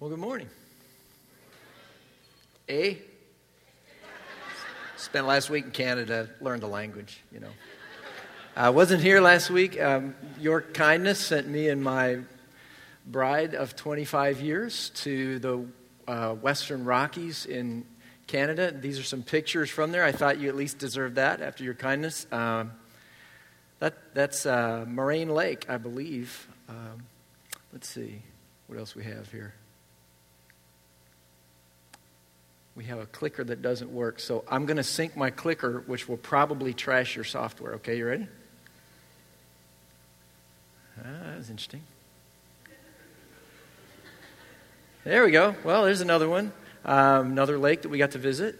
Well, good morning. A. Spent last week in Canada, learned the language, you know. I wasn't here last week. Um, your kindness sent me and my bride of 25 years to the uh, Western Rockies in Canada. These are some pictures from there. I thought you at least deserved that after your kindness. Um, that, that's uh, Moraine Lake, I believe. Um, let's see what else we have here. We have a clicker that doesn't work, so I'm going to sync my clicker, which will probably trash your software. Okay, you ready? Ah, that was interesting. There we go. Well, there's another one. Um, another lake that we got to visit.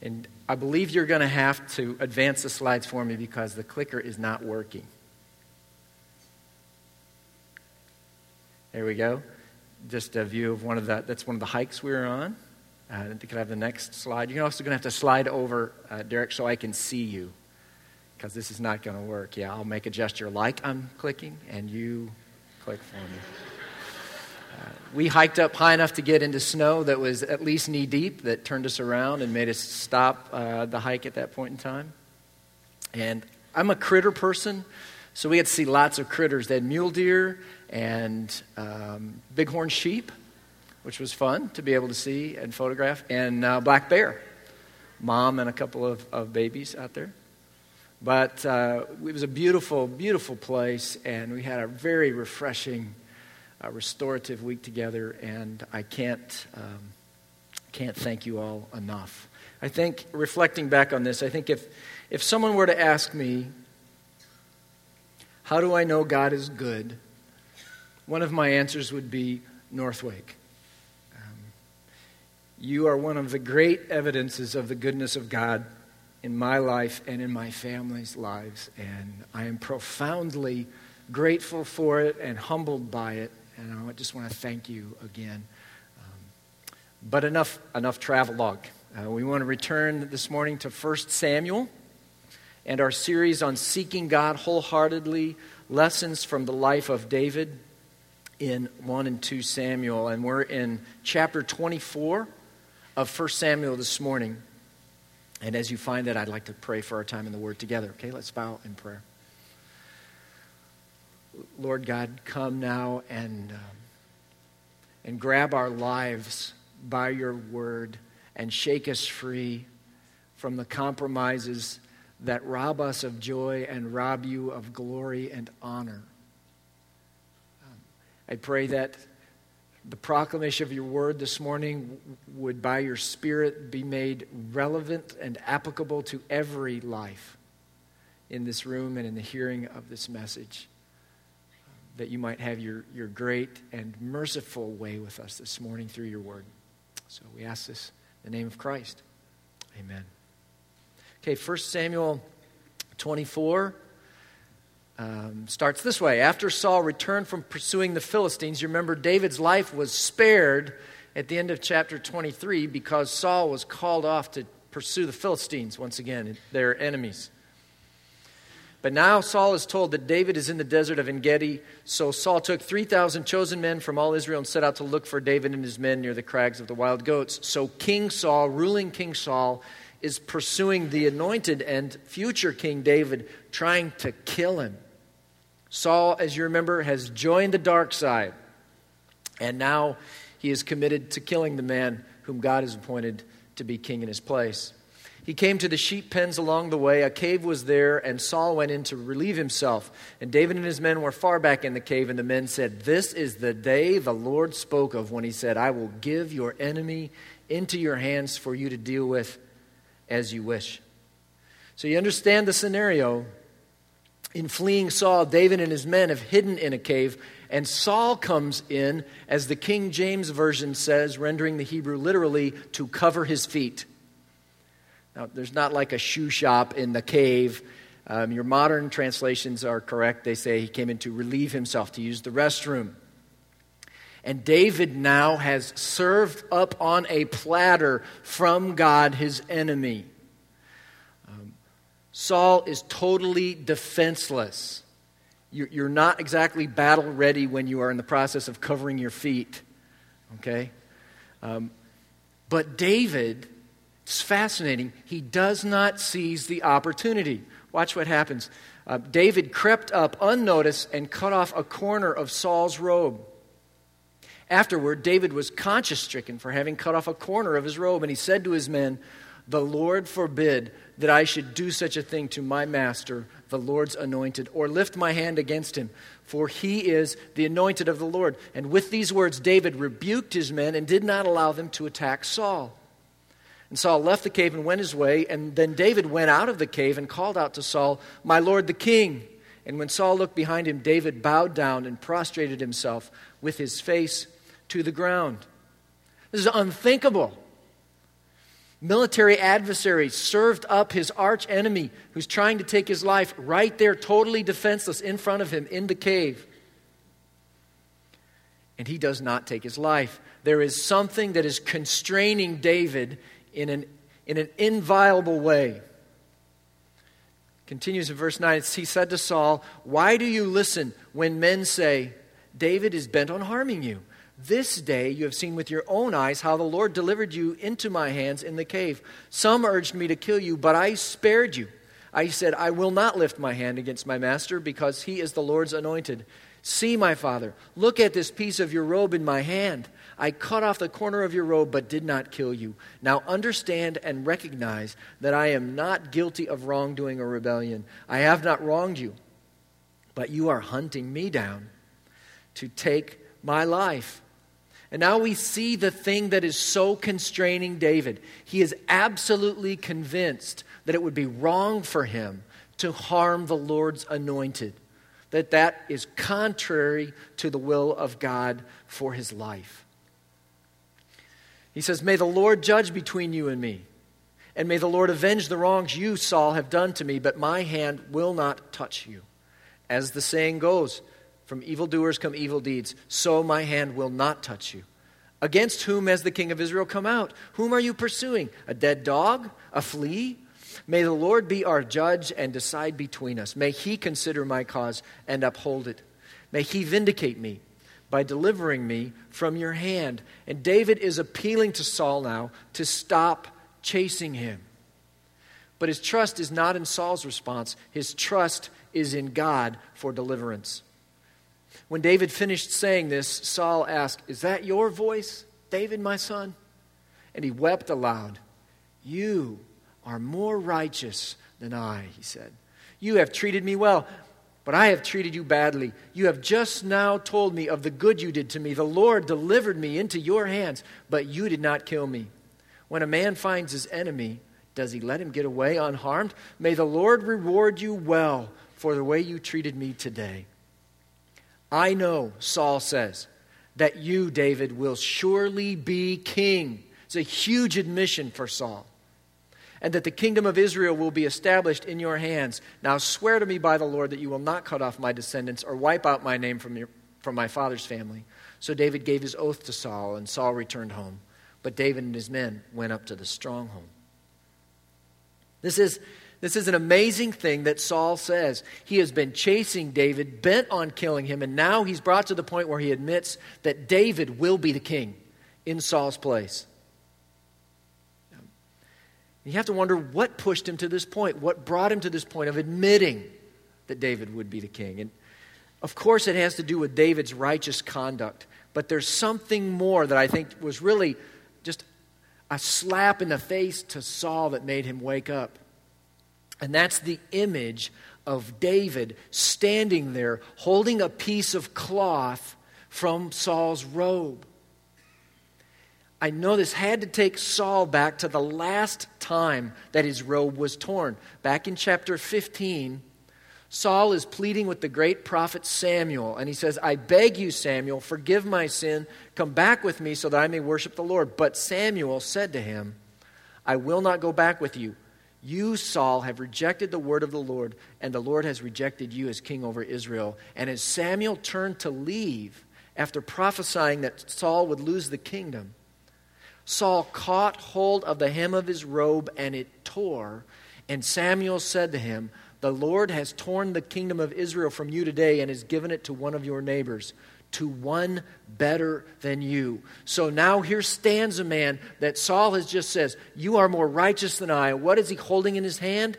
And I believe you're going to have to advance the slides for me because the clicker is not working. There we go. Just a view of one of the, that's one of the hikes we were on. Uh, I think I have the next slide. You're also going to have to slide over, uh, Derek, so I can see you because this is not going to work. Yeah, I'll make a gesture like I'm clicking, and you click for me. Uh, we hiked up high enough to get into snow that was at least knee deep, that turned us around and made us stop uh, the hike at that point in time. And I'm a critter person, so we had to see lots of critters. They had mule deer and um, bighorn sheep, which was fun to be able to see and photograph, and uh, black bear, mom and a couple of, of babies out there. But uh, it was a beautiful, beautiful place, and we had a very refreshing, uh, restorative week together, and I can't, um, can't thank you all enough. I think, reflecting back on this, I think if, if someone were to ask me, How do I know God is good? one of my answers would be Northwake. You are one of the great evidences of the goodness of God in my life and in my family's lives, and I am profoundly grateful for it and humbled by it, and I just want to thank you again. Um, but enough, enough travelogue. Uh, we want to return this morning to 1 Samuel and our series on seeking God wholeheartedly, lessons from the life of David in 1 and 2 Samuel. And we're in chapter 24 of 1 Samuel this morning. And as you find that, I'd like to pray for our time in the Word together. Okay, let's bow in prayer. Lord God, come now and, um, and grab our lives by your Word and shake us free from the compromises that rob us of joy and rob you of glory and honor. Um, I pray that the proclamation of your word this morning would, by your Spirit, be made relevant and applicable to every life in this room and in the hearing of this message. That you might have your, your great and merciful way with us this morning through your word. So we ask this in the name of Christ. Amen. Okay, 1 Samuel 24 um, starts this way After Saul returned from pursuing the Philistines, you remember David's life was spared at the end of chapter 23 because Saul was called off to pursue the Philistines once again, their enemies. But now Saul is told that David is in the desert of En Gedi. So Saul took 3,000 chosen men from all Israel and set out to look for David and his men near the crags of the wild goats. So King Saul, ruling King Saul, is pursuing the anointed and future King David, trying to kill him. Saul, as you remember, has joined the dark side, and now he is committed to killing the man whom God has appointed to be king in his place. He came to the sheep pens along the way. A cave was there, and Saul went in to relieve himself. And David and his men were far back in the cave, and the men said, This is the day the Lord spoke of when he said, I will give your enemy into your hands for you to deal with as you wish. So you understand the scenario. In fleeing Saul, David and his men have hidden in a cave, and Saul comes in, as the King James Version says, rendering the Hebrew literally, to cover his feet. Now, there's not like a shoe shop in the cave. Um, your modern translations are correct. They say he came in to relieve himself, to use the restroom. And David now has served up on a platter from God his enemy. Saul is totally defenseless. You're not exactly battle ready when you are in the process of covering your feet Okay? Um, but David, it's fascinating, he does not seize the opportunity. Watch what happens. Uh, David crept up unnoticed and cut off a corner of Saul's robe. Afterward, David was conscience stricken for having cut off a corner of his robe, and he said to his men, The Lord forbid that I should do such a thing to my master, the Lord's anointed, or lift my hand against him, for he is the anointed of the Lord. And with these words, David rebuked his men and did not allow them to attack Saul. And Saul left the cave and went his way. And then David went out of the cave and called out to Saul, My lord the king. And when Saul looked behind him, David bowed down and prostrated himself with his face to the ground. This is unthinkable. Military adversary served up his arch enemy who's trying to take his life right there, totally defenseless in front of him in the cave. And he does not take his life. There is something that is constraining David in an, in an inviolable way. Continues in verse 9. He said to Saul, Why do you listen when men say, David is bent on harming you? This day you have seen with your own eyes how the Lord delivered you into my hands in the cave. Some urged me to kill you, but I spared you. I said, I will not lift my hand against my master because he is the Lord's anointed. See, my father, look at this piece of your robe in my hand. I cut off the corner of your robe, but did not kill you. Now understand and recognize that I am not guilty of wrongdoing or rebellion. I have not wronged you, but you are hunting me down to take my life. And now we see the thing that is so constraining David. He is absolutely convinced that it would be wrong for him to harm the Lord's anointed, that that is contrary to the will of God for his life. He says, May the Lord judge between you and me, and may the Lord avenge the wrongs you, Saul, have done to me, but my hand will not touch you. As the saying goes, from evildoers come evil deeds, so my hand will not touch you. Against whom has the king of Israel come out? Whom are you pursuing? A dead dog? A flea? May the Lord be our judge and decide between us. May he consider my cause and uphold it. May he vindicate me by delivering me from your hand. And David is appealing to Saul now to stop chasing him. But his trust is not in Saul's response, his trust is in God for deliverance. When David finished saying this, Saul asked, Is that your voice, David, my son? And he wept aloud. You are more righteous than I, he said. You have treated me well but I have treated you badly. You have just now told me of the good you did to me. The Lord delivered me into your hands, but you did not kill me. When a man finds his enemy, does he let him get away unharmed? May the Lord reward you well for the way you treated me today. I know, Saul says, that you, David, will surely be king. It's a huge admission for Saul and that the kingdom of Israel will be established in your hands. Now swear to me by the Lord that you will not cut off my descendants or wipe out my name from, your, from my father's family. So David gave his oath to Saul, and Saul returned home. But David and his men went up to the stronghold. This is, this is an amazing thing that Saul says. He has been chasing David, bent on killing him, and now he's brought to the point where he admits that David will be the king in Saul's place. You have to wonder what pushed him to this point, what brought him to this point of admitting that David would be the king. And of course, it has to do with David's righteous conduct, but there's something more that I think was really just a slap in the face to Saul that made him wake up. And that's the image of David standing there holding a piece of cloth from Saul's robe. I know this had to take Saul back to the last time that his robe was torn. Back in chapter 15, Saul is pleading with the great prophet Samuel, and he says, I beg you, Samuel, forgive my sin, come back with me so that I may worship the Lord. But Samuel said to him, I will not go back with you. You, Saul, have rejected the word of the Lord, and the Lord has rejected you as king over Israel. And as Samuel turned to leave, after prophesying that Saul would lose the kingdom, Saul caught hold of the hem of his robe and it tore. And Samuel said to him, The Lord has torn the kingdom of Israel from you today and has given it to one of your neighbors. To one better than you. So now here stands a man that Saul has just says, You are more righteous than I. What is he holding in his hand?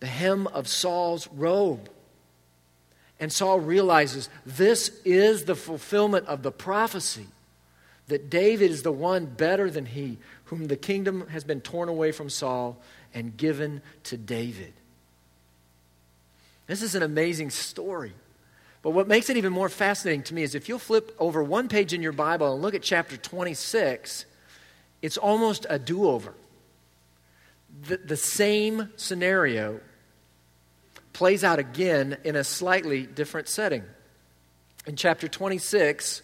The hem of Saul's robe. And Saul realizes this is the fulfillment of the prophecy that David is the one better than he, whom the kingdom has been torn away from Saul and given to David. This is an amazing story. But what makes it even more fascinating to me is if you'll flip over one page in your Bible and look at chapter 26, it's almost a do over. The, the same scenario plays out again in a slightly different setting. In chapter 26,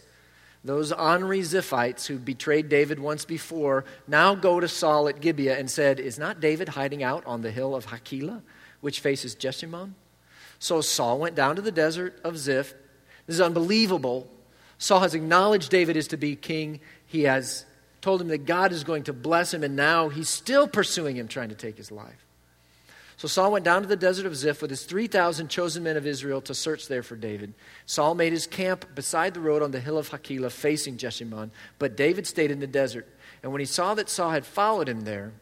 those Omri Ziphites who betrayed David once before now go to Saul at Gibeah and said, Is not David hiding out on the hill of Hachilah, which faces Jeshimon? So Saul went down to the desert of Ziph. This is unbelievable. Saul has acknowledged David is to be king. He has told him that God is going to bless him, and now he's still pursuing him, trying to take his life. So Saul went down to the desert of Ziph with his 3,000 chosen men of Israel to search there for David. Saul made his camp beside the road on the hill of Hachilah, facing Jeshimon, but David stayed in the desert. And when he saw that Saul had followed him there,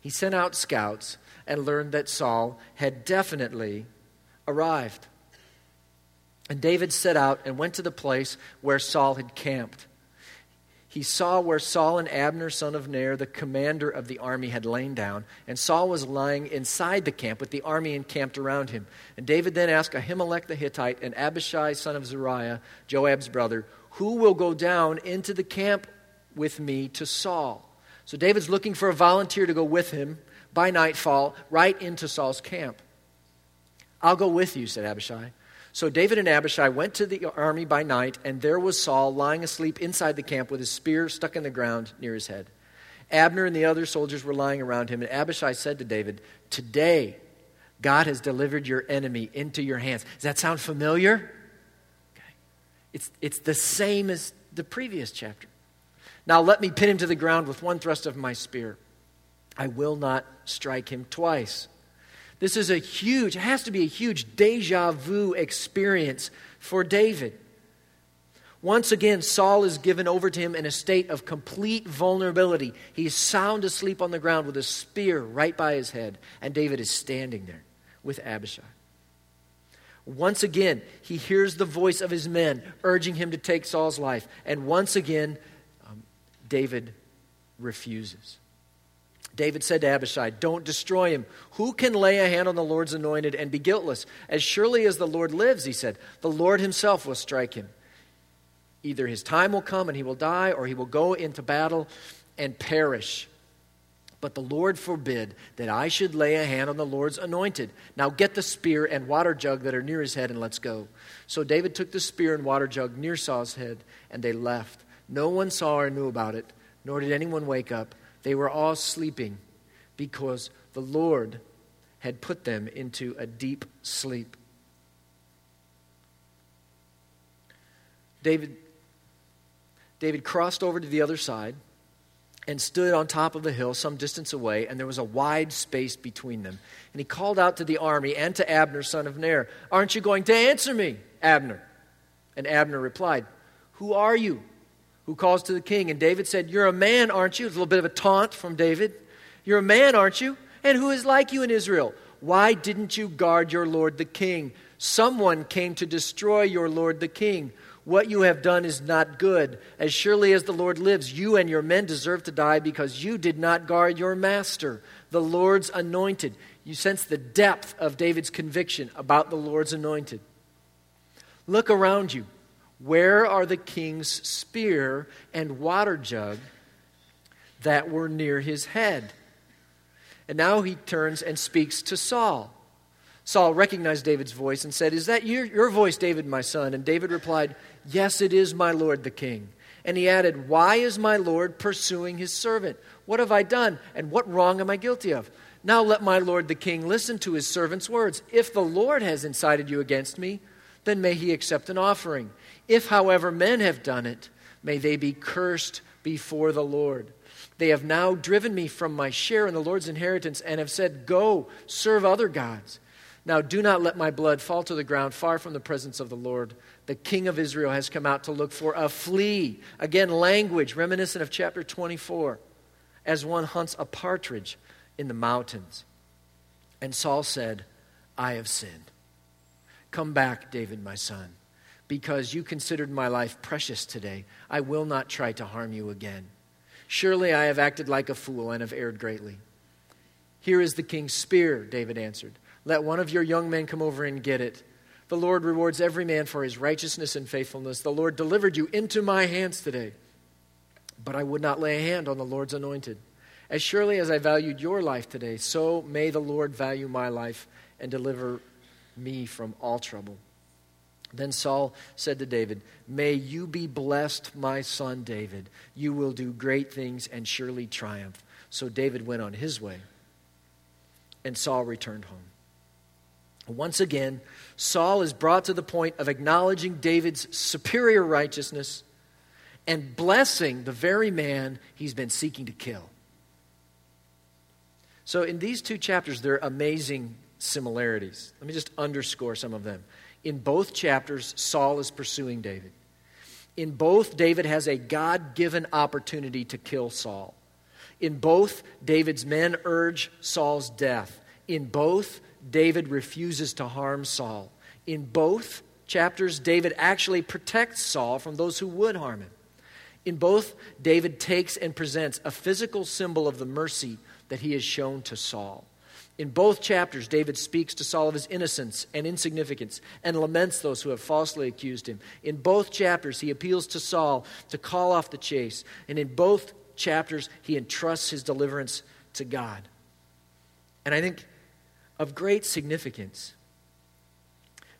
he sent out scouts and learned that Saul had definitely arrived. And David set out and went to the place where Saul had camped. He saw where Saul and Abner, son of Ner, the commander of the army, had lain down, and Saul was lying inside the camp with the army encamped around him. And David then asked Ahimelech the Hittite and Abishai, son of Zeruiah, Joab's brother, Who will go down into the camp with me to Saul? So David's looking for a volunteer to go with him by nightfall right into Saul's camp. I'll go with you, said Abishai. So David and Abishai went to the army by night, and there was Saul lying asleep inside the camp with his spear stuck in the ground near his head. Abner and the other soldiers were lying around him, and Abishai said to David, Today God has delivered your enemy into your hands. Does that sound familiar? Okay. It's, it's the same as the previous chapter. Now let me pin him to the ground with one thrust of my spear. I will not strike him twice. This is a huge, it has to be a huge deja vu experience for David. Once again, Saul is given over to him in a state of complete vulnerability. He's sound asleep on the ground with a spear right by his head, and David is standing there with Abishai. Once again, he hears the voice of his men urging him to take Saul's life, and once again, um, David refuses. David said to Abishai, Don't destroy him. Who can lay a hand on the Lord's anointed and be guiltless? As surely as the Lord lives, he said, the Lord himself will strike him. Either his time will come and he will die, or he will go into battle and perish. But the Lord forbid that I should lay a hand on the Lord's anointed. Now get the spear and water jug that are near his head and let's go. So David took the spear and water jug near Saul's head and they left. No one saw or knew about it, nor did anyone wake up they were all sleeping because the Lord had put them into a deep sleep. David, David crossed over to the other side and stood on top of the hill some distance away, and there was a wide space between them. And he called out to the army and to Abner, son of Ner, Aren't you going to answer me, Abner? And Abner replied, Who are you? Who calls to the king. And David said, You're a man, aren't you? It's a little bit of a taunt from David. You're a man, aren't you? And who is like you in Israel? Why didn't you guard your Lord the king? Someone came to destroy your Lord the king. What you have done is not good. As surely as the Lord lives, you and your men deserve to die because you did not guard your master, the Lord's anointed. You sense the depth of David's conviction about the Lord's anointed. Look around you. Where are the king's spear and water jug that were near his head? And now he turns and speaks to Saul. Saul recognized David's voice and said, Is that your, your voice, David, my son? And David replied, Yes, it is, my lord the king. And he added, Why is my lord pursuing his servant? What have I done? And what wrong am I guilty of? Now let my lord the king listen to his servant's words. If the Lord has incited you against me, then may he accept an offering. If, however, men have done it, may they be cursed before the Lord. They have now driven me from my share in the Lord's inheritance and have said, Go, serve other gods. Now do not let my blood fall to the ground far from the presence of the Lord, the king of Israel has come out to look for a flea. Again, language reminiscent of chapter 24, as one hunts a partridge in the mountains. And Saul said, I have sinned. Come back, David, my son, because you considered my life precious today. I will not try to harm you again. Surely I have acted like a fool and have erred greatly. Here is the king's spear, David answered. Let one of your young men come over and get it. The Lord rewards every man for his righteousness and faithfulness. The Lord delivered you into my hands today. But I would not lay a hand on the Lord's anointed. As surely as I valued your life today, so may the Lord value my life and deliver me from all trouble. Then Saul said to David, May you be blessed, my son David. You will do great things and surely triumph. So David went on his way, and Saul returned home. Once again, Saul is brought to the point of acknowledging David's superior righteousness and blessing the very man he's been seeking to kill. So, in these two chapters, they're amazing similarities. Let me just underscore some of them. In both chapters, Saul is pursuing David. In both, David has a God given opportunity to kill Saul. In both, David's men urge Saul's death. In both, David refuses to harm Saul. In both chapters, David actually protects Saul from those who would harm him. In both, David takes and presents a physical symbol of the mercy that he has shown to Saul. In both chapters, David speaks to Saul of his innocence and insignificance and laments those who have falsely accused him. In both chapters, he appeals to Saul to call off the chase. And in both chapters, he entrusts his deliverance to God. And I think of great significance.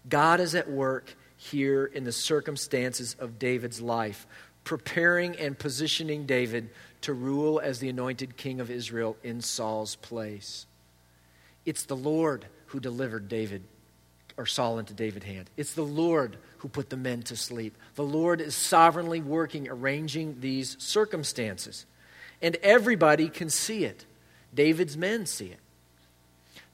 God is at work here in the circumstances of David's life, preparing and positioning David to rule as the anointed king of Israel in Saul's place. It's the Lord who delivered David or Saul into David's hand. It's the Lord who put the men to sleep. The Lord is sovereignly working, arranging these circumstances. And everybody can see it. David's men see it.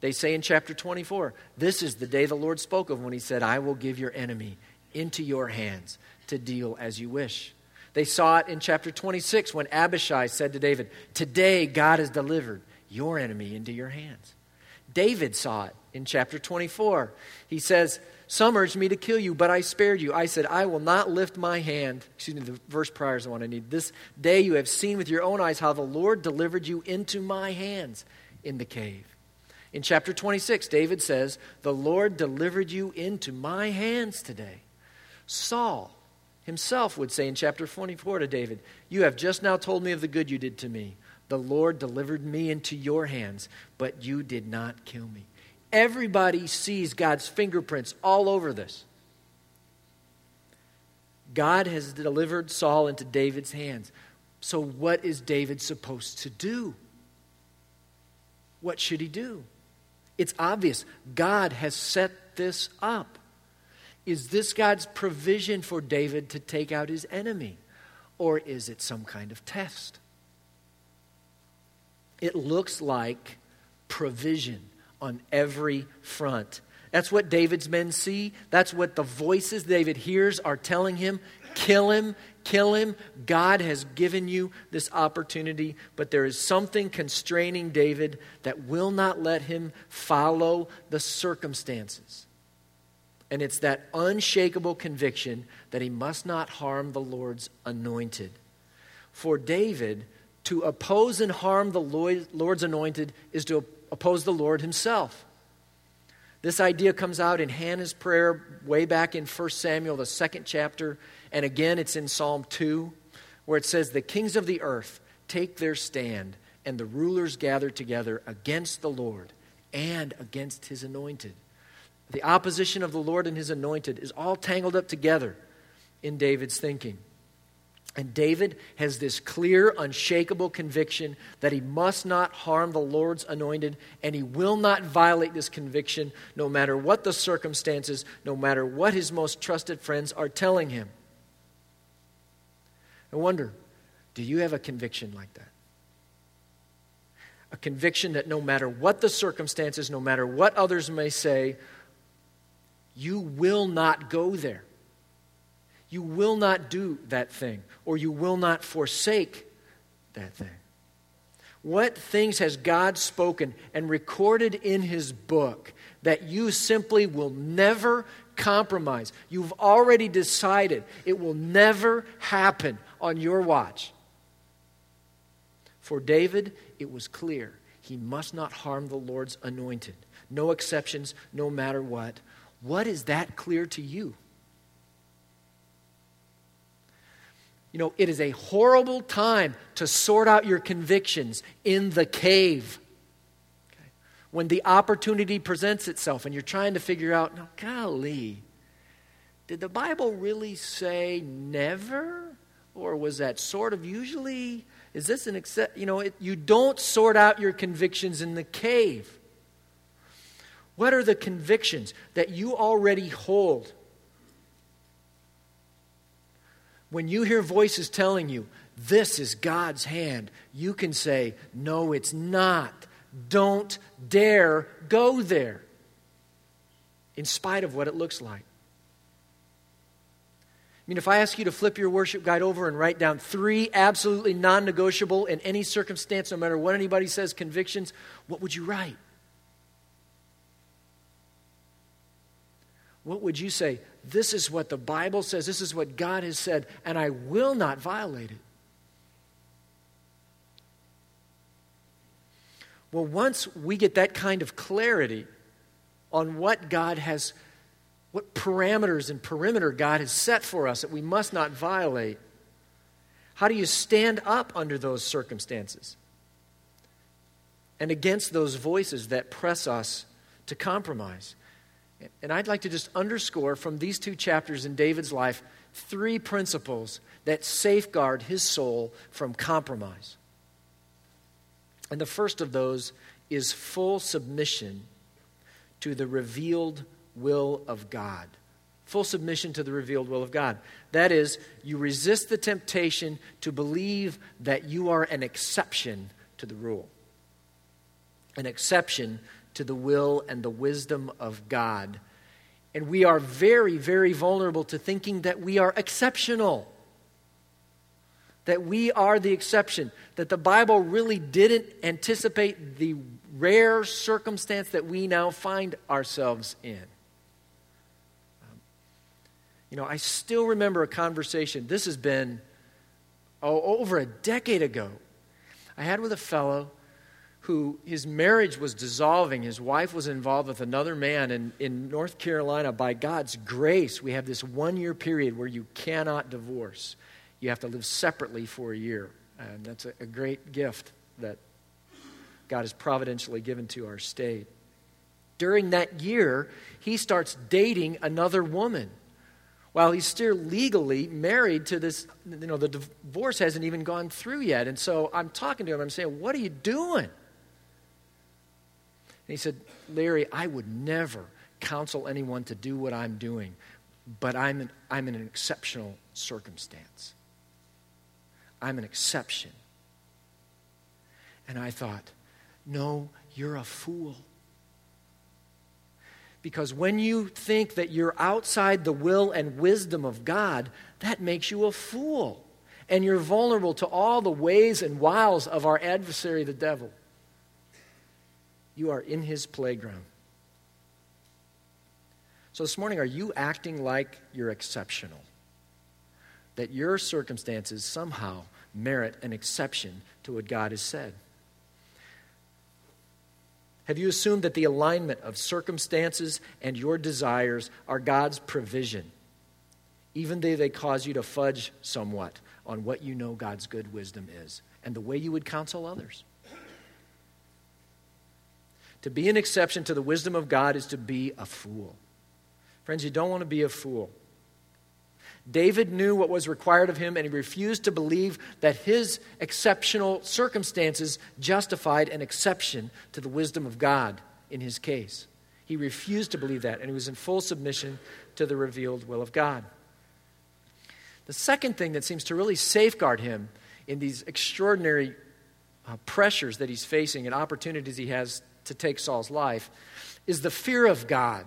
They say in chapter 24, This is the day the Lord spoke of when he said, I will give your enemy into your hands to deal as you wish. They saw it in chapter 26 when Abishai said to David, Today God has delivered your enemy into your hands. David saw it in chapter 24. He says, Some urged me to kill you, but I spared you. I said, I will not lift my hand. Excuse me, the verse prior is the one I need. This day you have seen with your own eyes how the Lord delivered you into my hands in the cave. In chapter 26, David says, The Lord delivered you into my hands today. Saul himself would say in chapter 24 to David, You have just now told me of the good you did to me. The Lord delivered me into your hands, but you did not kill me. Everybody sees God's fingerprints all over this. God has delivered Saul into David's hands. So, what is David supposed to do? What should he do? It's obvious. God has set this up. Is this God's provision for David to take out his enemy? Or is it some kind of test? It looks like provision on every front. That's what David's men see. That's what the voices David hears are telling him kill him, kill him. God has given you this opportunity, but there is something constraining David that will not let him follow the circumstances. And it's that unshakable conviction that he must not harm the Lord's anointed. For David, to oppose and harm the Lord's anointed is to oppose the Lord himself. This idea comes out in Hannah's prayer way back in 1 Samuel, the second chapter, and again, it's in Psalm 2, where it says, The kings of the earth take their stand, and the rulers gather together against the Lord and against his anointed. The opposition of the Lord and his anointed is all tangled up together in David's thinking. And David has this clear, unshakable conviction that he must not harm the Lord's anointed, and he will not violate this conviction no matter what the circumstances, no matter what his most trusted friends are telling him. I wonder, do you have a conviction like that? A conviction that no matter what the circumstances, no matter what others may say, you will not go there. You will not do that thing, or you will not forsake that thing. What things has God spoken and recorded in His book that you simply will never compromise? You've already decided it will never happen on your watch. For David, it was clear he must not harm the Lord's anointed. No exceptions, no matter what. What is that clear to you? You know, it is a horrible time to sort out your convictions in the cave. Okay? When the opportunity presents itself and you're trying to figure out, now, golly, did the Bible really say never? Or was that sort of usually? Is this an accept? You know, it, you don't sort out your convictions in the cave. What are the convictions that you already hold? When you hear voices telling you, this is God's hand, you can say, no, it's not. Don't dare go there, in spite of what it looks like. I mean, if I ask you to flip your worship guide over and write down three absolutely non negotiable in any circumstance, no matter what anybody says, convictions, what would you write? What would you say? This is what the Bible says. This is what God has said, and I will not violate it. Well, once we get that kind of clarity on what God has, what parameters and perimeter God has set for us that we must not violate, how do you stand up under those circumstances and against those voices that press us to compromise? And I'd like to just underscore from these two chapters in David's life three principles that safeguard his soul from compromise. And the first of those is full submission to the revealed will of God. Full submission to the revealed will of God. That is, you resist the temptation to believe that you are an exception to the rule, an exception to the will and the wisdom of God. And we are very, very vulnerable to thinking that we are exceptional. That we are the exception. That the Bible really didn't anticipate the rare circumstance that we now find ourselves in. Um, you know, I still remember a conversation, this has been oh, over a decade ago. I had with a fellow who his marriage was dissolving. His wife was involved with another man. And in North Carolina, by God's grace, we have this one year period where you cannot divorce. You have to live separately for a year. And that's a, a great gift that God has providentially given to our state. During that year, he starts dating another woman while he's still legally married to this, you know, the divorce hasn't even gone through yet. And so I'm talking to him, I'm saying, What are you doing? He said, Larry, I would never counsel anyone to do what I'm doing, but I'm, in, I'm in an exceptional circumstance. I'm an exception. And I thought, no, you're a fool. Because when you think that you're outside the will and wisdom of God, that makes you a fool. And you're vulnerable to all the ways and wiles of our adversary, the devil. You are in his playground. So this morning, are you acting like you're exceptional? That your circumstances somehow merit an exception to what God has said? Have you assumed that the alignment of circumstances and your desires are God's provision, even though they cause you to fudge somewhat on what you know God's good wisdom is and the way you would counsel others? To be an exception to the wisdom of God is to be a fool. Friends, you don't want to be a fool. David knew what was required of him, and he refused to believe that his exceptional circumstances justified an exception to the wisdom of God in his case. He refused to believe that, and he was in full submission to the revealed will of God. The second thing that seems to really safeguard him in these extraordinary uh, pressures that he's facing and opportunities he has to take Saul's life is the fear of God.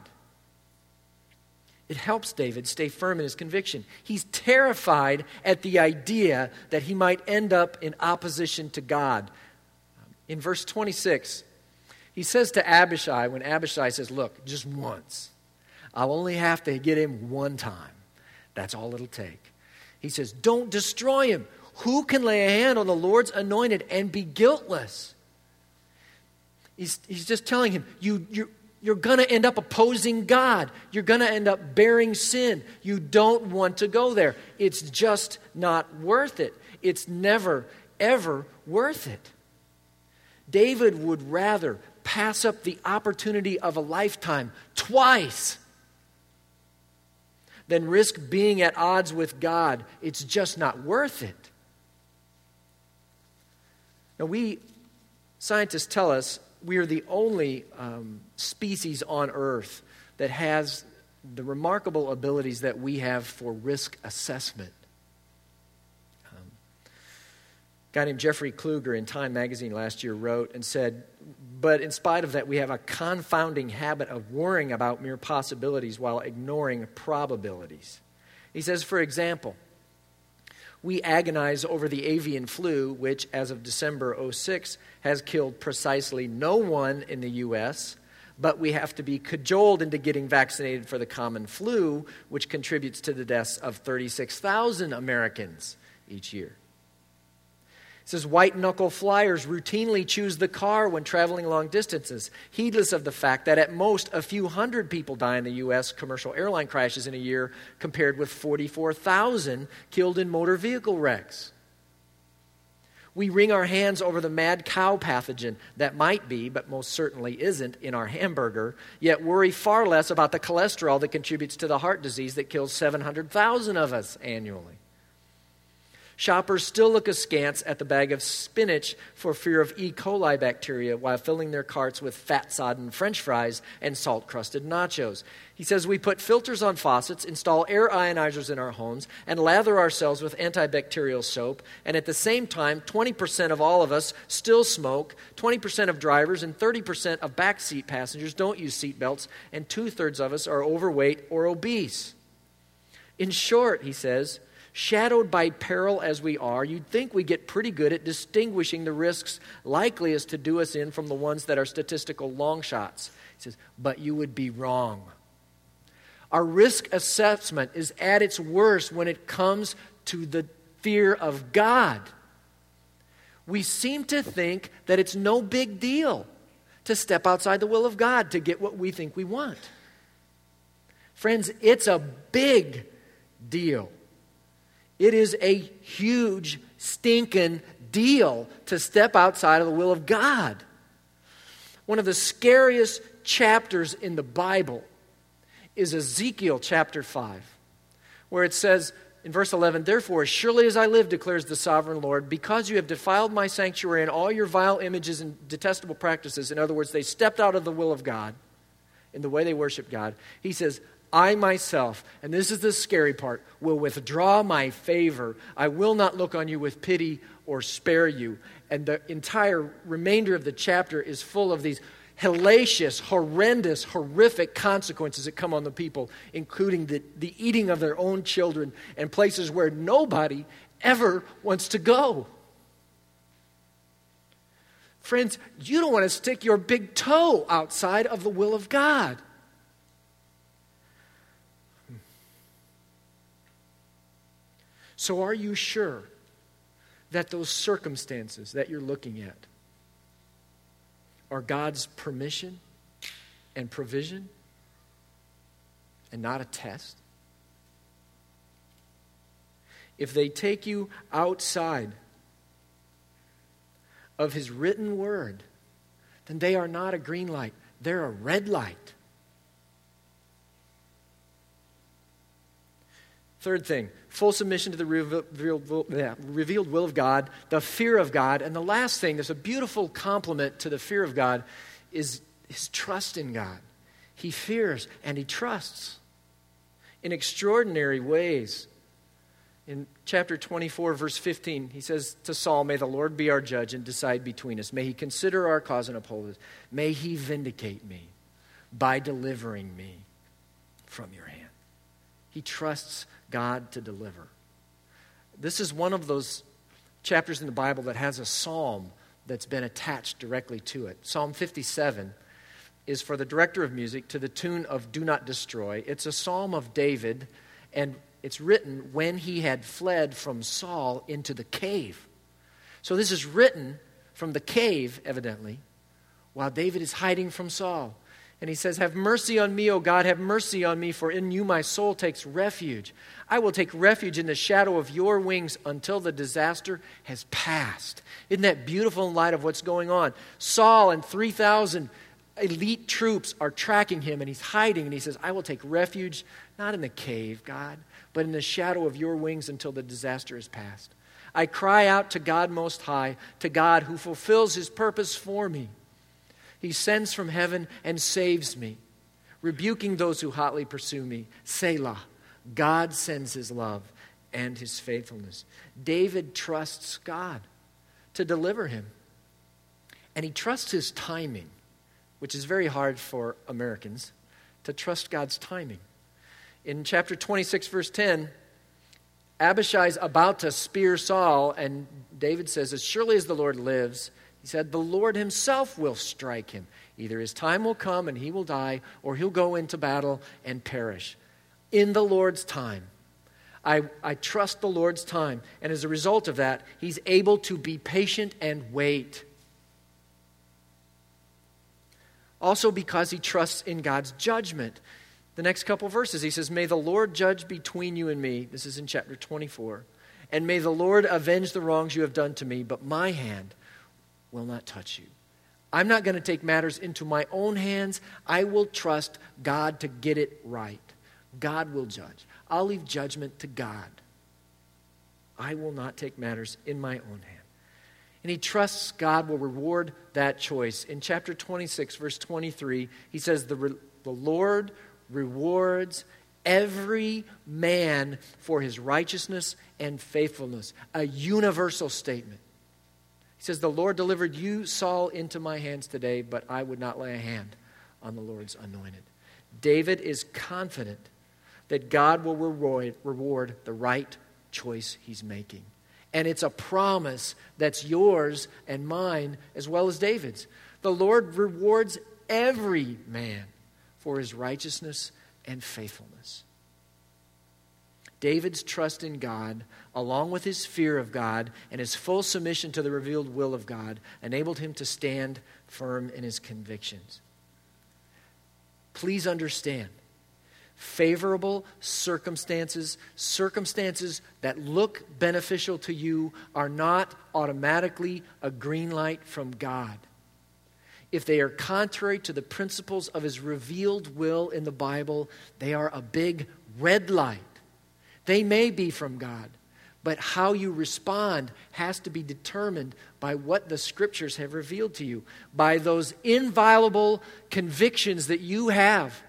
It helps David stay firm in his conviction. He's terrified at the idea that he might end up in opposition to God. In verse 26, he says to Abishai, when Abishai says, Look, just once, I'll only have to get him one time. That's all it'll take. He says, Don't destroy him. Who can lay a hand on the Lord's anointed and be guiltless? He's, he's just telling him, you, you, you're going to end up opposing God. You're going to end up bearing sin. You don't want to go there. It's just not worth it. It's never, ever worth it. David would rather pass up the opportunity of a lifetime twice than risk being at odds with God. It's just not worth it. Now, we scientists tell us we are the only um, species on Earth that has the remarkable abilities that we have for risk assessment. Um, a guy named Jeffrey Kluger in Time magazine last year wrote and said, But in spite of that, we have a confounding habit of worrying about mere possibilities while ignoring probabilities. He says, for example, we agonize over the avian flu, which, as of December 06, has killed precisely no one in the U.S., but we have to be cajoled into getting vaccinated for the common flu, which contributes to the deaths of 36,000 Americans each year. It says white knuckle flyers routinely choose the car when traveling long distances, heedless of the fact that at most a few hundred people die in the U.S. commercial airline crashes in a year, compared with 44,000 killed in motor vehicle wrecks. We wring our hands over the mad cow pathogen that might be, but most certainly isn't, in our hamburger, yet worry far less about the cholesterol that contributes to the heart disease that kills 700,000 of us annually. Shoppers still look askance at the bag of spinach for fear of E. coli bacteria while filling their carts with fat sodden french fries and salt crusted nachos. He says we put filters on faucets, install air ionizers in our homes, and lather ourselves with antibacterial soap. And at the same time, 20% of all of us still smoke, 20% of drivers and 30% of backseat passengers don't use seatbelts, and two thirds of us are overweight or obese. In short, he says, Shadowed by peril as we are, you'd think we get pretty good at distinguishing the risks likeliest to do us in from the ones that are statistical long shots. He says, but you would be wrong. Our risk assessment is at its worst when it comes to the fear of God. We seem to think that it's no big deal to step outside the will of God to get what we think we want. Friends, it's a big deal. It is a huge, stinking deal to step outside of the will of God. One of the scariest chapters in the Bible is Ezekiel chapter 5, where it says in verse 11, Therefore, as surely as I live, declares the sovereign Lord, because you have defiled my sanctuary and all your vile images and detestable practices, in other words, they stepped out of the will of God in the way they worship God, he says, I myself, and this is the scary part, will withdraw my favor. I will not look on you with pity or spare you. And the entire remainder of the chapter is full of these hellacious, horrendous, horrific consequences that come on the people, including the, the eating of their own children and places where nobody ever wants to go. Friends, you don't want to stick your big toe outside of the will of God. So, are you sure that those circumstances that you're looking at are God's permission and provision and not a test? If they take you outside of His written word, then they are not a green light, they're a red light. Third thing, full submission to the revealed will of God, the fear of God. And the last thing, there's a beautiful complement to the fear of God, is his trust in God. He fears and he trusts in extraordinary ways. In chapter 24, verse 15, he says to Saul, May the Lord be our judge and decide between us. May he consider our cause and uphold us. May he vindicate me by delivering me from your hand. He trusts God to deliver. This is one of those chapters in the Bible that has a psalm that's been attached directly to it. Psalm 57 is for the director of music to the tune of Do Not Destroy. It's a psalm of David, and it's written when he had fled from Saul into the cave. So this is written from the cave, evidently, while David is hiding from Saul. And he says, Have mercy on me, O God, have mercy on me, for in you my soul takes refuge. I will take refuge in the shadow of your wings until the disaster has passed. Isn't that beautiful in light of what's going on? Saul and 3,000 elite troops are tracking him, and he's hiding, and he says, I will take refuge not in the cave, God, but in the shadow of your wings until the disaster is past. I cry out to God Most High, to God who fulfills his purpose for me. He sends from heaven and saves me, rebuking those who hotly pursue me. Selah. God sends his love and his faithfulness. David trusts God to deliver him. And he trusts his timing, which is very hard for Americans to trust God's timing. In chapter 26, verse 10, Abishai's about to spear Saul, and David says, As surely as the Lord lives, he said, The Lord himself will strike him. Either his time will come and he will die, or he'll go into battle and perish. In the Lord's time. I, I trust the Lord's time. And as a result of that, he's able to be patient and wait. Also, because he trusts in God's judgment. The next couple verses, he says, May the Lord judge between you and me. This is in chapter 24. And may the Lord avenge the wrongs you have done to me, but my hand will not touch you. I'm not going to take matters into my own hands. I will trust God to get it right. God will judge. I'll leave judgment to God. I will not take matters in my own hand. And he trusts God will reward that choice. In chapter 26, verse 23, he says, The, re- the Lord rewards every man for his righteousness and faithfulness. A universal statement. He says, The Lord delivered you, Saul, into my hands today, but I would not lay a hand on the Lord's anointed. David is confident that God will reward, the right choice he's making. And it's a promise that's yours and mine as well as David's. The Lord rewards every man for his righteousness and faithfulness. David's trust in God, along with his fear of God and his full submission to the revealed will of God, enabled him to stand firm in his convictions. Please understand favorable circumstances, circumstances that look beneficial to you, are not automatically a green light from God. If they are contrary to the principles of his revealed will in the Bible, they are a big red light. They may be from God, but how you respond has to be determined by what the scriptures have revealed to you, by those inviolable convictions that you have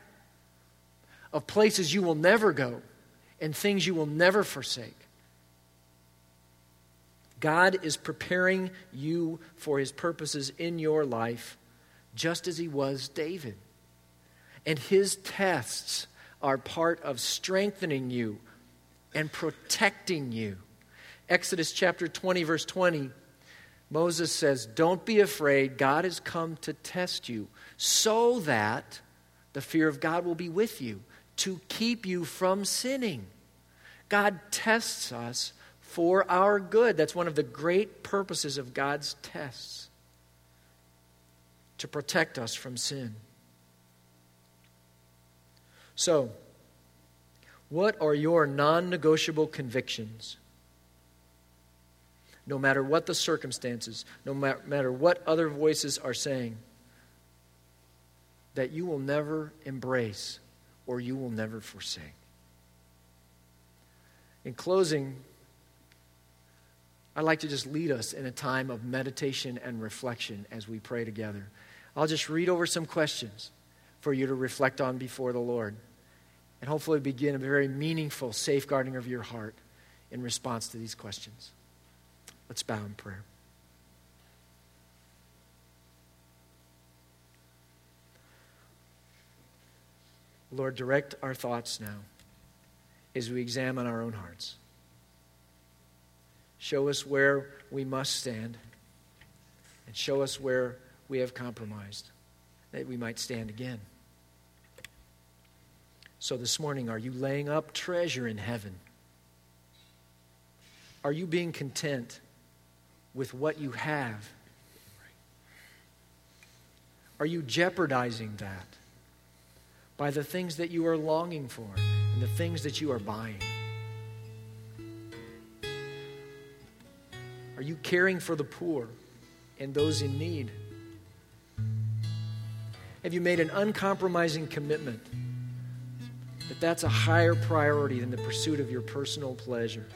of places you will never go and things you will never forsake. God is preparing you for his purposes in your life, just as he was David. And his tests are part of strengthening you and protecting you. Exodus chapter 20, verse 20, Moses says, Don't be afraid. God has come to test you so that the fear of God will be with you, to keep you from sinning. God tests us for our good. That's one of the great purposes of God's tests to protect us from sin. So, what are your non negotiable convictions? No matter what the circumstances, no matter what other voices are saying, that you will never embrace or you will never forsake. In closing, I'd like to just lead us in a time of meditation and reflection as we pray together. I'll just read over some questions for you to reflect on before the Lord and hopefully begin a very meaningful safeguarding of your heart in response to these questions. Let's bow in prayer. Lord, direct our thoughts now as we examine our own hearts. Show us where we must stand, and show us where we have compromised, that we might stand again. So, this morning, are you laying up treasure in heaven? Are you being content with what you have? Are you jeopardizing that by the things that you are longing for and the things that you are buying? Are you caring for the poor and those in need? Have you made an uncompromising commitment that that's a higher priority than the pursuit of your personal pleasure?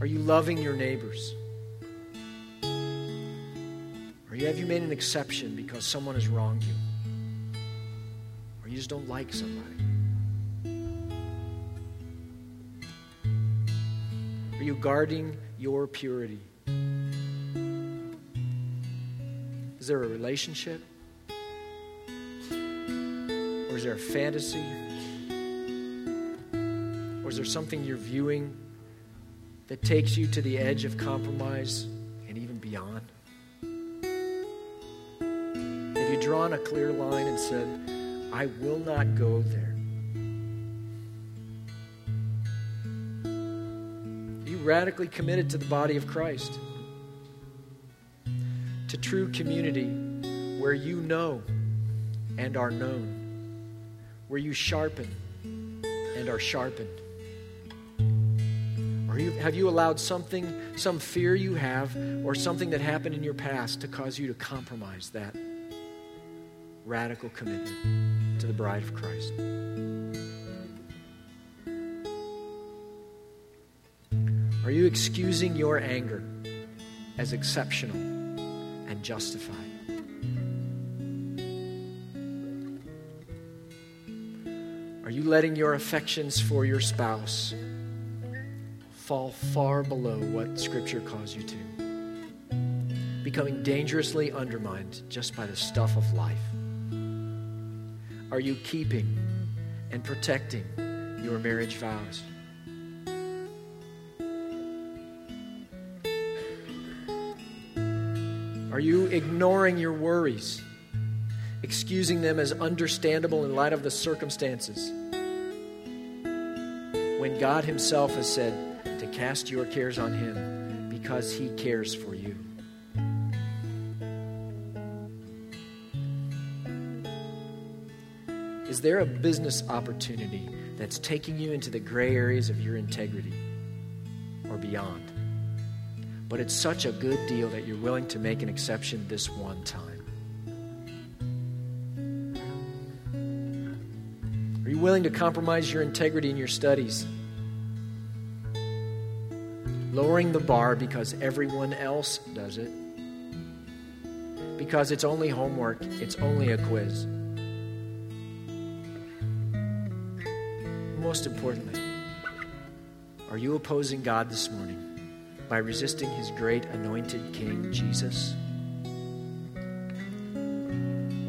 Are you loving your neighbors? Or have you made an exception because someone has wronged you? Or you just don't like somebody? Are you guarding your purity? Is there a relationship? Is there a fantasy? Or is there something you're viewing that takes you to the edge of compromise and even beyond? Have you drawn a clear line and said, I will not go there? Are you radically committed to the body of Christ? To true community where you know and are known, where you sharpen and are sharpened. Or have you allowed something, some fear you have, or something that happened in your past to cause you to compromise that radical commitment to the bride of Christ? Are you excusing your anger as exceptional and justified? Letting your affections for your spouse fall far below what Scripture calls you to, becoming dangerously undermined just by the stuff of life? Are you keeping and protecting your marriage vows? Are you ignoring your worries, excusing them as understandable in light of the circumstances? When God Himself has said, to cast your cares on Him because He cares for you. Is there a business opportunity that's taking you into the gray areas of your integrity or beyond? But it's such a good deal that you're willing to make an exception this one time. Willing to compromise your integrity in your studies? lowering the bar because everyone else does it, because it's only homework, it's only a quiz. Most importantly, are you opposing God this morning by resisting his great anointed King, Jesus?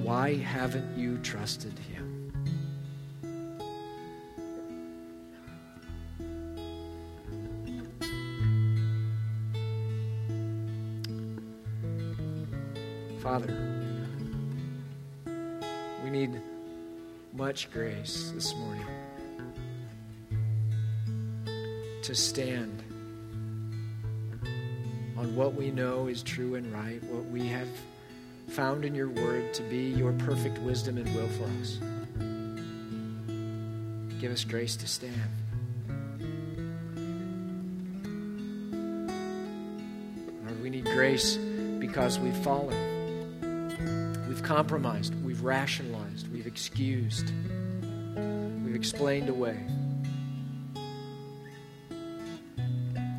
Why haven't you trusted him? Father, we need much grace this morning to stand on what we know is true and right, what we have found in your word to be your perfect wisdom and will for us. Give us grace to stand. We need grace because we've fallen compromised, we've rationalized, we've excused, we've explained away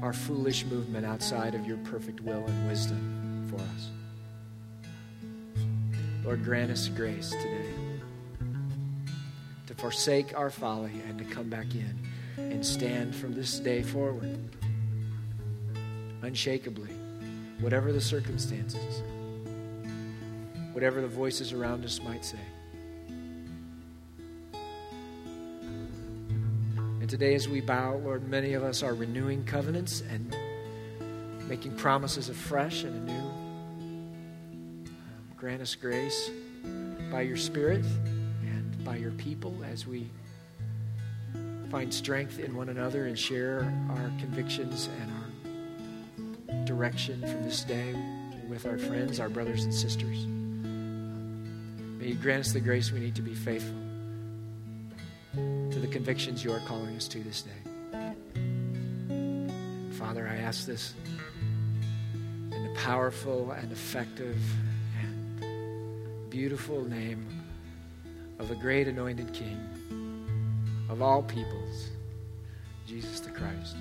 our foolish movement outside of your perfect will and wisdom for us. Lord, grant us grace today to forsake our folly and to come back in and stand from this day forward unshakably, whatever the circumstances whatever the voices around us might say. And today, as we bow, Lord, many of us are renewing covenants and making promises afresh and anew. Um, grant us grace by your Spirit and by your people as we find strength in one another and share our convictions and our direction from this day with our friends, our brothers and sisters. May you grant us the grace we need to be faithful to the convictions you are calling us to this day. Father, I ask this in the powerful and effective and beautiful name of the great anointed King of all peoples, Jesus the Christ.